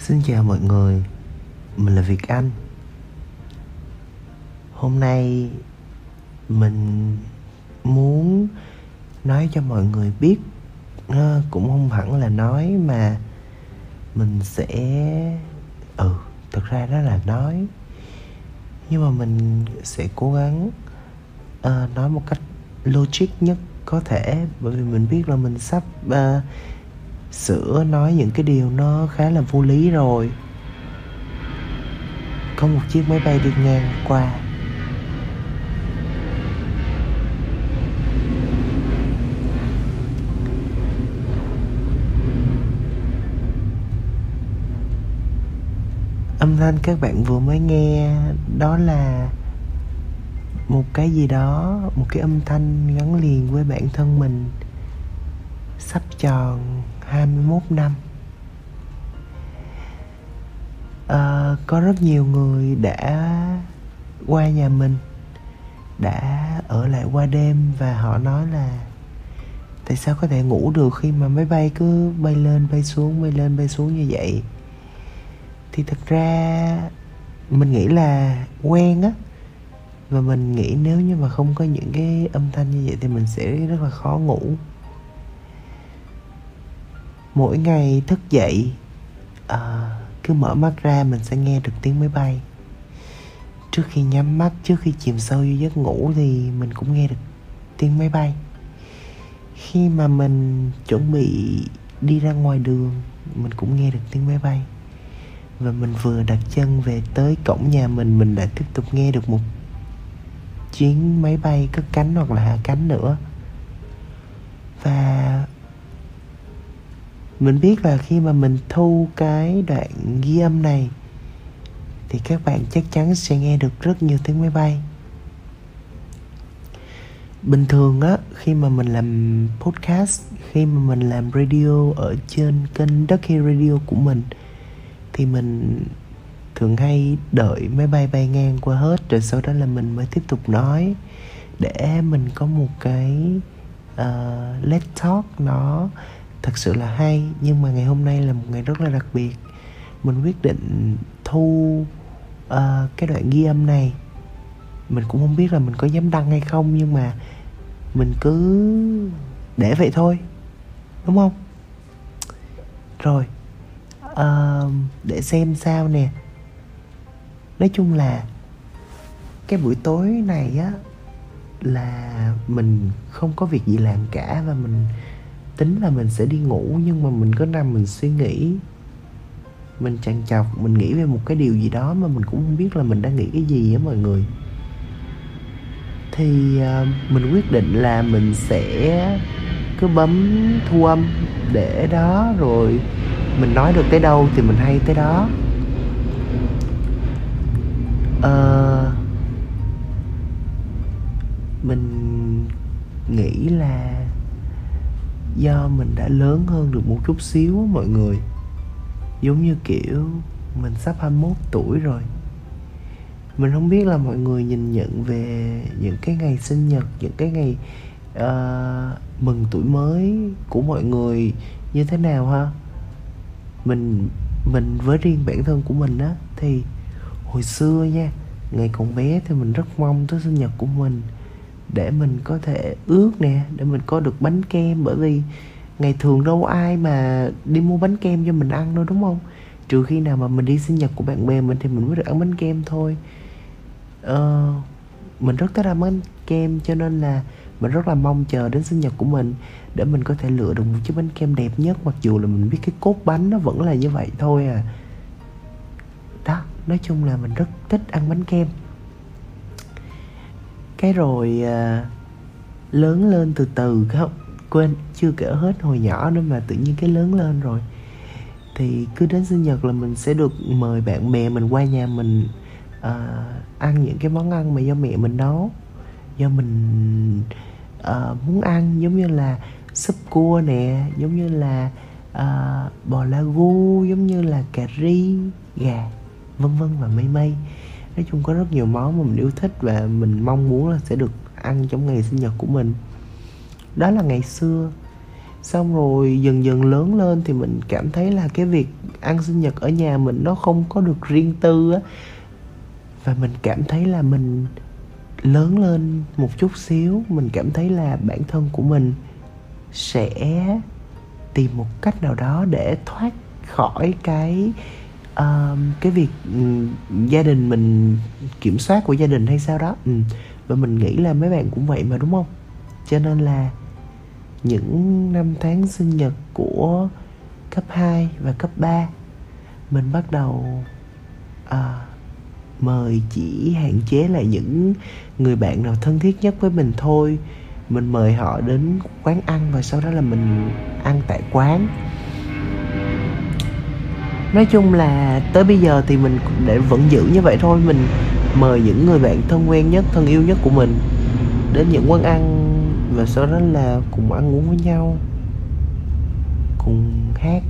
Xin chào mọi người Mình là Việt Anh. Hôm nay Mình muốn Nói cho mọi người biết à, Cũng không hẳn là nói mà Mình sẽ Ừ Thực ra đó là nói. Nhưng mà mình sẽ cố gắng à, Nói một cách logic nhất có thể. Bởi vì mình biết là mình sắp uh, sữa nói những cái điều nó khá là vô lý rồi. Có một chiếc máy bay đi ngang qua. Âm thanh các bạn vừa mới nghe, đó là một cái gì đó, một cái âm thanh gắn liền với bản thân mình. Sắp tròn 21 năm. À, có rất nhiều người đã qua nhà mình đã ở lại qua đêm và họ nói là tại sao có thể ngủ được khi mà máy bay cứ bay lên bay xuống bay lên bay xuống như vậy? Thì thật ra mình nghĩ là quen á và mình nghĩ nếu như mà không có những cái âm thanh như vậy thì mình sẽ rất là khó ngủ mỗi ngày thức dậy à, cứ mở mắt ra mình sẽ nghe được tiếng máy bay. Trước khi nhắm mắt trước khi chìm sâu vô giấc ngủ thì mình cũng nghe được tiếng máy bay. Khi mà mình chuẩn bị đi ra ngoài đường mình cũng nghe được tiếng máy bay. Và mình vừa đặt chân về tới cổng nhà mình mình lại tiếp tục nghe được một chuyến máy bay cất cánh hoặc là hạ cánh nữa. Và mình biết là khi mà mình thu cái đoạn ghi âm này thì các bạn chắc chắn sẽ nghe được rất nhiều tiếng máy bay. Bình thường á khi mà mình làm podcast khi mà mình làm radio ở trên kênh Ducky Radio của mình thì mình thường hay đợi máy bay bay ngang qua hết rồi sau đó là mình mới tiếp tục nói để mình có một cái uh, let's talk nó thật sự là hay nhưng mà ngày hôm nay là một ngày rất là đặc biệt. Mình quyết định thu uh, cái đoạn ghi âm này. Mình cũng không biết là mình có dám đăng hay không nhưng mà mình cứ để vậy thôi đúng không? Rồi uh, để xem sao nè. Nói chung là cái buổi tối này á là mình không có việc gì làm cả và mình tính là mình sẽ đi ngủ nhưng mà mình có nằm mình suy nghĩ. Mình chằn chọc mình nghĩ về một cái điều gì đó mà mình cũng không biết là mình đang nghĩ cái gì á mọi người. Thì uh, mình quyết định là mình sẽ cứ bấm thu âm để đó rồi mình nói được tới đâu thì mình hay tới đó. Uh, mình nghĩ là do mình đã lớn hơn được một chút xíu mọi người. Giống như kiểu mình sắp 21 tuổi rồi. Mình không biết là mọi người nhìn nhận về những cái ngày sinh nhật những cái ngày uh, mừng tuổi mới của mọi người như thế nào ha? Mình mình với riêng bản thân của mình á thì hồi xưa nha ngày còn bé thì mình rất mong tới sinh nhật của mình để mình có thể ướt nè để mình có được bánh kem. Bởi vì ngày thường đâu ai mà đi mua bánh kem cho mình ăn đâu đúng không? Trừ khi nào mà mình đi sinh nhật của bạn bè mình thì mình mới được ăn bánh kem thôi. Ờ, mình rất thích ăn bánh kem cho nên là mình rất là mong chờ đến sinh nhật của mình để mình có thể lựa được một chiếc bánh kem đẹp nhất. Mặc dù là mình biết cái cốt bánh nó vẫn là như vậy thôi à. Đó nói chung là mình rất thích ăn bánh kem cái rồi à, lớn lên từ từ không? Quên chưa kể hết hồi nhỏ nữa mà tự nhiên cái lớn lên rồi. Thì cứ đến sinh nhật là mình sẽ được mời bạn bè mình qua nhà mình à, ăn những cái món ăn mà do mẹ mình nấu do mình à, muốn ăn. Giống như là súp cua nè giống như là à, bò la gu giống như là cà ri gà vân vân và mây mây nói chung có rất nhiều món mà mình yêu thích và mình mong muốn là sẽ được ăn trong ngày sinh nhật của mình. Đó là ngày xưa. Xong rồi dần dần lớn lên thì mình cảm thấy là cái việc ăn sinh nhật ở nhà mình nó không có được riêng tư á. Và mình cảm thấy là mình lớn lên một chút xíu, mình cảm thấy là bản thân của mình sẽ tìm một cách nào đó để thoát khỏi cái uh, cái việc um, gia đình mình kiểm soát của gia đình hay sao đó. Um, và mình nghĩ là mấy bạn cũng vậy mà đúng không? Cho nên là những năm tháng sinh nhật của cấp 2 và cấp 3 mình bắt đầu uh, mời chỉ hạn chế lại những người bạn nào thân thiết nhất với mình thôi. Mình mời họ đến quán ăn và sau đó là mình ăn tại quán nói chung là tới bây giờ thì mình để vẫn giữ như vậy thôi. Mình mời những người bạn thân quen nhất, thân yêu nhất của mình đến những quán ăn và sau đó là cùng ăn uống với nhau, cùng hát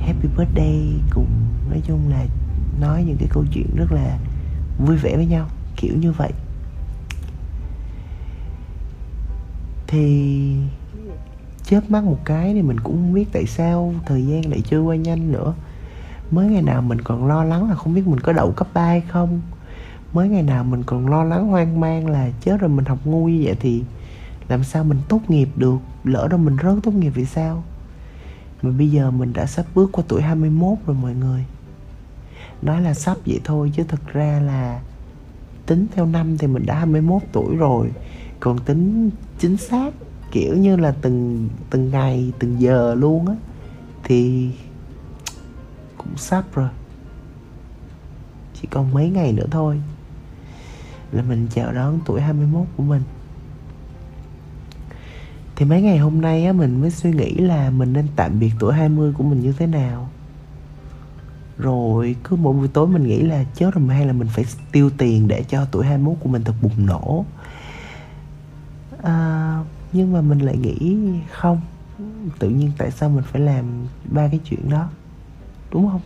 happy birthday, cùng nói chung là nói những cái câu chuyện rất là vui vẻ với nhau, kiểu như vậy. Thì chớp mắt một cái thì mình cũng không biết tại sao thời gian lại trôi qua nhanh nữa mới ngày nào mình còn lo lắng là không biết mình có đậu cấp 3 hay không. Mới ngày nào mình còn lo lắng hoang mang là chết rồi mình học ngu như vậy thì làm sao mình tốt nghiệp được? Lỡ đâu mình rớt tốt nghiệp vì sao? Mà bây giờ mình đã sắp bước qua tuổi 21 rồi mọi người. Nói là sắp vậy thôi chứ thực ra là tính theo năm thì mình đã 21 tuổi rồi. Còn tính chính xác kiểu như là từng từng ngày, từng giờ luôn á, thì cũng sắp rồi. Chỉ còn mấy ngày nữa thôi là mình chào đón tuổi 21 của mình. Thì mấy ngày hôm nay á mình mới suy nghĩ là mình nên tạm biệt tuổi 20 của mình như thế nào. Rồi cứ mỗi buổi tối mình nghĩ là chết rồi hay là mình phải tiêu tiền để cho tuổi 21 của mình thật bùng nổ. À, nhưng mà mình lại nghĩ không tự nhiên tại sao mình phải làm ba cái chuyện đó? Đúng không?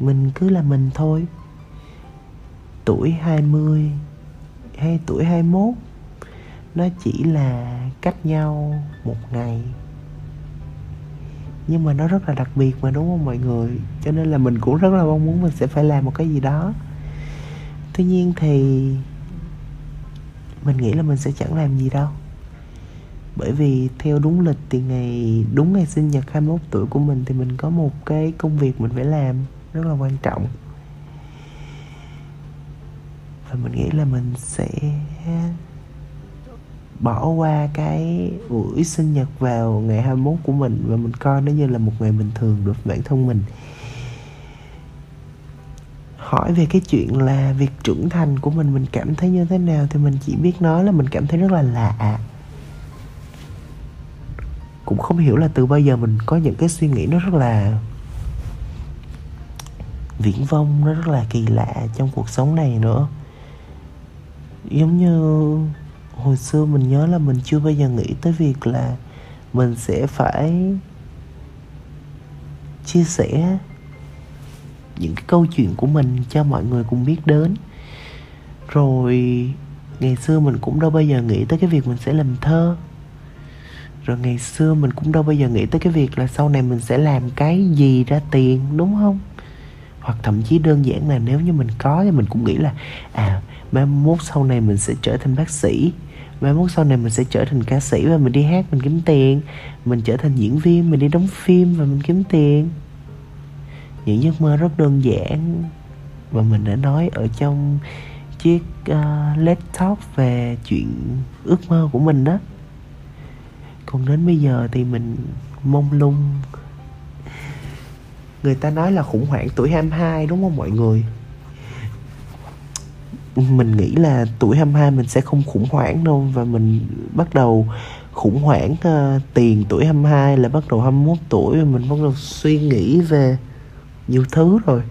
Mình cứ là mình thôi. Tuổi 20 hay tuổi 21 nó chỉ là cách nhau một ngày. Nhưng mà nó rất là đặc biệt mà, đúng không mọi người? Cho nên là mình cũng rất là mong muốn mình sẽ phải làm một cái gì đó. Tuy nhiên thì mình nghĩ là mình sẽ chẳng làm gì đâu bởi vì theo đúng lịch thì ngày, đúng ngày sinh nhật 21 tuổi của mình thì mình có một cái công việc mình phải làm rất là quan trọng. Và mình nghĩ là mình sẽ bỏ qua cái buổi sinh nhật vào ngày 21 của mình và mình coi nó như là một ngày bình thường đối với bản thân mình. Hỏi về cái chuyện là việc trưởng thành của mình mình cảm thấy như thế nào thì mình chỉ biết nói là mình cảm thấy rất là lạ cũng không hiểu là từ bao giờ mình có những cái suy nghĩ nó rất là viễn vông, nó rất là kỳ lạ trong cuộc sống này nữa. Giống như hồi xưa mình nhớ là mình chưa bao giờ nghĩ tới việc là mình sẽ phải chia sẻ những cái câu chuyện của mình cho mọi người cùng biết đến. Rồi ngày xưa mình cũng đâu bao giờ nghĩ tới cái việc mình sẽ làm thơ rồi ngày xưa mình cũng đâu bao giờ nghĩ tới cái việc là sau này mình sẽ làm cái gì ra tiền đúng không? Hoặc thậm chí đơn giản là nếu như mình có thì mình cũng nghĩ là à mai mốt sau này mình sẽ trở thành bác sĩ. Mai mốt sau này mình sẽ trở thành ca sĩ và mình đi hát mình kiếm tiền. Mình trở thành diễn viên mình đi đóng phim và mình kiếm tiền. Những giấc mơ rất đơn giản. Và mình đã nói ở trong chiếc uh, let's talk về chuyện ước mơ của mình đó còn đến bây giờ thì mình mông lung. Người ta nói là khủng hoảng tuổi 22 đúng không mọi người? Mình nghĩ là tuổi 22 mình sẽ không khủng hoảng đâu và mình bắt đầu khủng hoảng uh, tiền tuổi 22 là bắt đầu 21 tuổi và mình bắt đầu suy nghĩ về nhiều thứ rồi.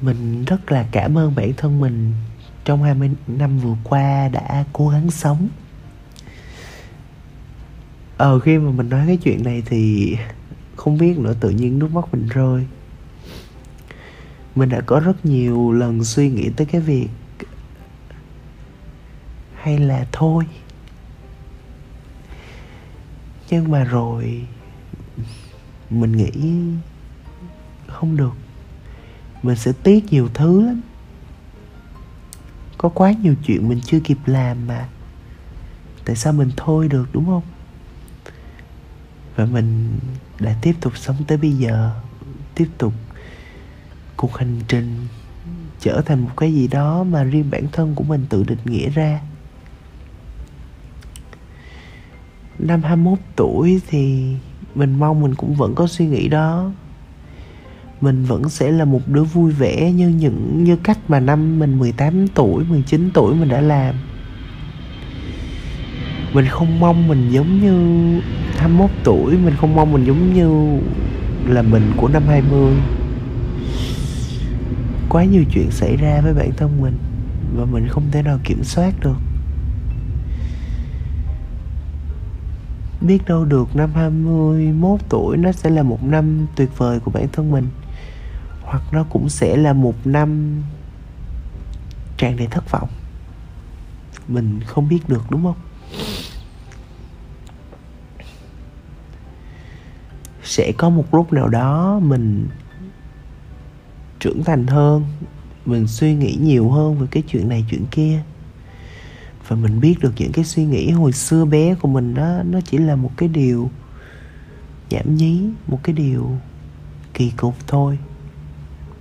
Mình rất là cảm ơn bản thân mình trong 20 năm vừa qua đã cố gắng sống ờ khi mà mình nói cái chuyện này thì không biết nữa, tự nhiên nước mắt mình rơi. Mình đã có rất nhiều lần suy nghĩ tới cái việc hay là thôi. Nhưng mà rồi mình nghĩ không được. Mình sẽ tiếc nhiều thứ lắm. Có quá nhiều chuyện mình chưa kịp làm mà. Tại sao mình thôi được, đúng không? Và mình đã tiếp tục sống tới bây giờ tiếp tục cuộc hành trình trở thành một cái gì đó mà riêng bản thân của mình tự định nghĩa ra năm 21 tuổi thì mình mong mình cũng vẫn có suy nghĩ đó mình vẫn sẽ là một đứa vui vẻ như những như cách mà năm mình 18 tuổi, 19 tuổi mình đã làm. Mình không mong mình giống như 21 tuổi, mình không mong mình giống như là mình của năm 20. Quá nhiều chuyện xảy ra với bản thân mình và mình không thể nào kiểm soát được. Biết đâu được năm 21 tuổi nó sẽ là một năm tuyệt vời của bản thân mình hoặc nó cũng sẽ là một năm tràn đầy thất vọng mình không biết được đúng không sẽ có một lúc nào đó mình trưởng thành hơn, mình suy nghĩ nhiều hơn về cái chuyện này, chuyện kia. Và mình biết được những cái suy nghĩ hồi xưa bé của mình đó, nó chỉ là một cái điều nhảm nhí, một cái điều kỳ cục thôi.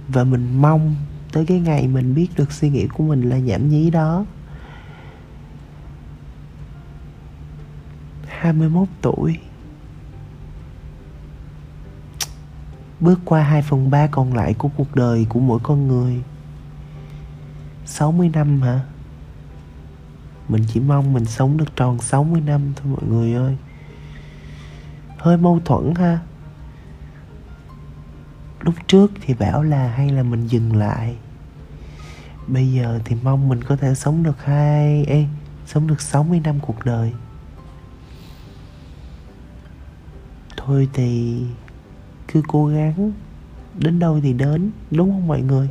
Và mình mong tới cái ngày mình biết được suy nghĩ của mình là nhảm nhí đó. 21 tuổi. Bước qua 2 phần 3 còn lại của cuộc đời của mỗi con người. 60 năm hả? Mình chỉ mong mình sống được tròn 60 năm thôi mọi người ơi. Hơi mâu thuẫn ha. Lúc trước thì bảo là hay là mình dừng lại. Bây giờ thì mong mình có thể sống được hai, ê, sống được 60 năm cuộc đời. Thôi thì cứ cố gắng đến đâu thì đến, đúng không mọi người?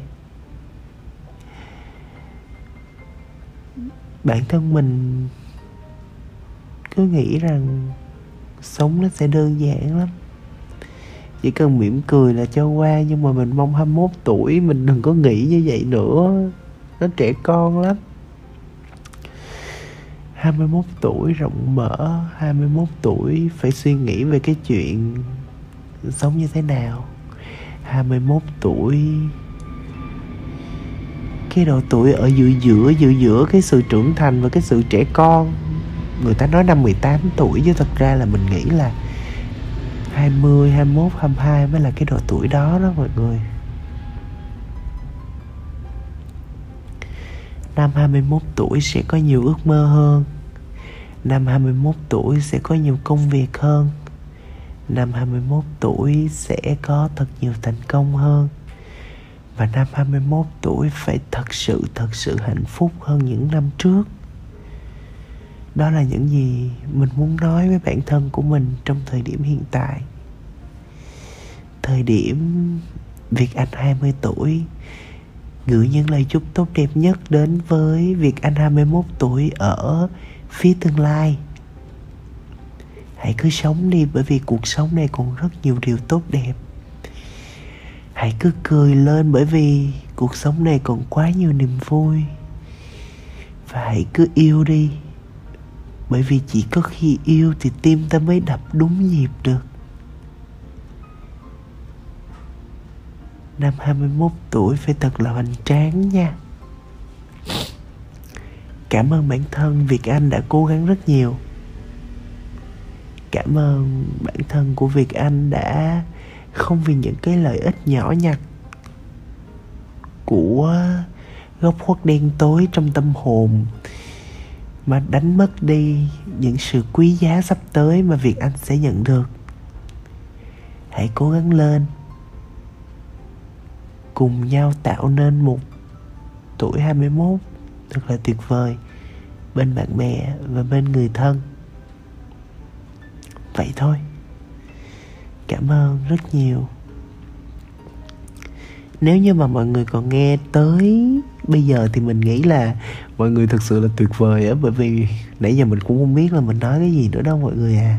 Bản thân mình cứ nghĩ rằng sống nó sẽ đơn giản lắm. Chỉ cần mỉm cười là cho qua, nhưng mà mình mong 21 tuổi mình đừng có nghĩ như vậy nữa. Nó trẻ con lắm. 21 tuổi rộng mở 21 tuổi phải suy nghĩ về cái chuyện sống như thế nào? 21 tuổi. Cái độ tuổi ở giữa giữa giữa giữa cái sự trưởng thành và cái sự trẻ con. Người ta nói năm 18 tuổi chứ thật ra là mình nghĩ là 20, 21, 22 mới là cái độ tuổi đó đó mọi người. Năm 21 tuổi sẽ có nhiều ước mơ hơn. Năm 21 tuổi sẽ có nhiều công việc hơn. Năm 21 tuổi sẽ có thật nhiều thành công hơn. Và năm 21 tuổi phải thật sự thật sự hạnh phúc hơn những năm trước. Đó là những gì mình muốn nói với bản thân của mình trong thời điểm hiện tại. Thời điểm Việt Anh 20 tuổi, gửi những lời chúc tốt đẹp nhất đến với Việt Anh 21 tuổi ở phía tương lai. Hãy cứ sống đi, bởi vì cuộc sống này còn rất nhiều điều tốt đẹp. Hãy cứ cười lên, bởi vì cuộc sống này còn quá nhiều niềm vui. Và hãy cứ yêu đi, bởi vì chỉ có khi yêu thì tim ta mới đập đúng nhịp được Năm 21 tuổi phải thật là hoành tráng nha Cảm ơn bản thân, Việt Anh đã cố gắng rất nhiều Cảm ơn bản thân của Việt Anh đã không vì những cái lợi ích nhỏ nhặt của góc khuất đen tối trong tâm hồn mà đánh mất đi những sự quý giá sắp tới mà Việt Anh sẽ nhận được. Hãy cố gắng lên. Cùng nhau tạo nên một tuổi 21 thật là tuyệt vời bên bạn bè và bên người thân. Vậy thôi. Cảm ơn rất nhiều. Nếu như mà mọi người còn nghe tới bây giờ thì mình nghĩ là mọi người thực sự là tuyệt vời á, bởi vì nãy giờ mình cũng không biết là mình nói cái gì nữa đâu mọi người à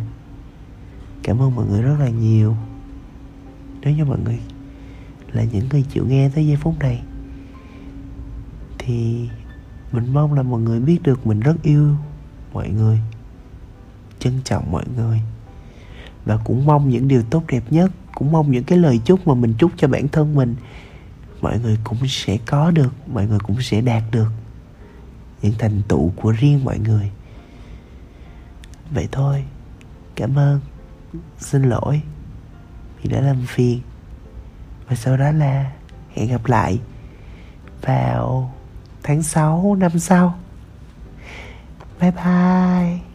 cảm ơn mọi người rất là nhiều nếu như mọi người là những người chịu nghe tới giây phút này, thì mình mong là mọi người biết được mình rất yêu mọi người, trân trọng mọi người và cũng mong những điều tốt đẹp nhất, cũng mong những cái lời chúc mà mình chúc cho bản thân mình. Mọi người cũng sẽ có được, mọi người cũng sẽ đạt được những thành tựu của riêng mọi người. Vậy thôi, cảm ơn, xin lỗi vì đã làm phiền. Và sau đó là hẹn gặp lại vào tháng 6 năm sau. Bye bye.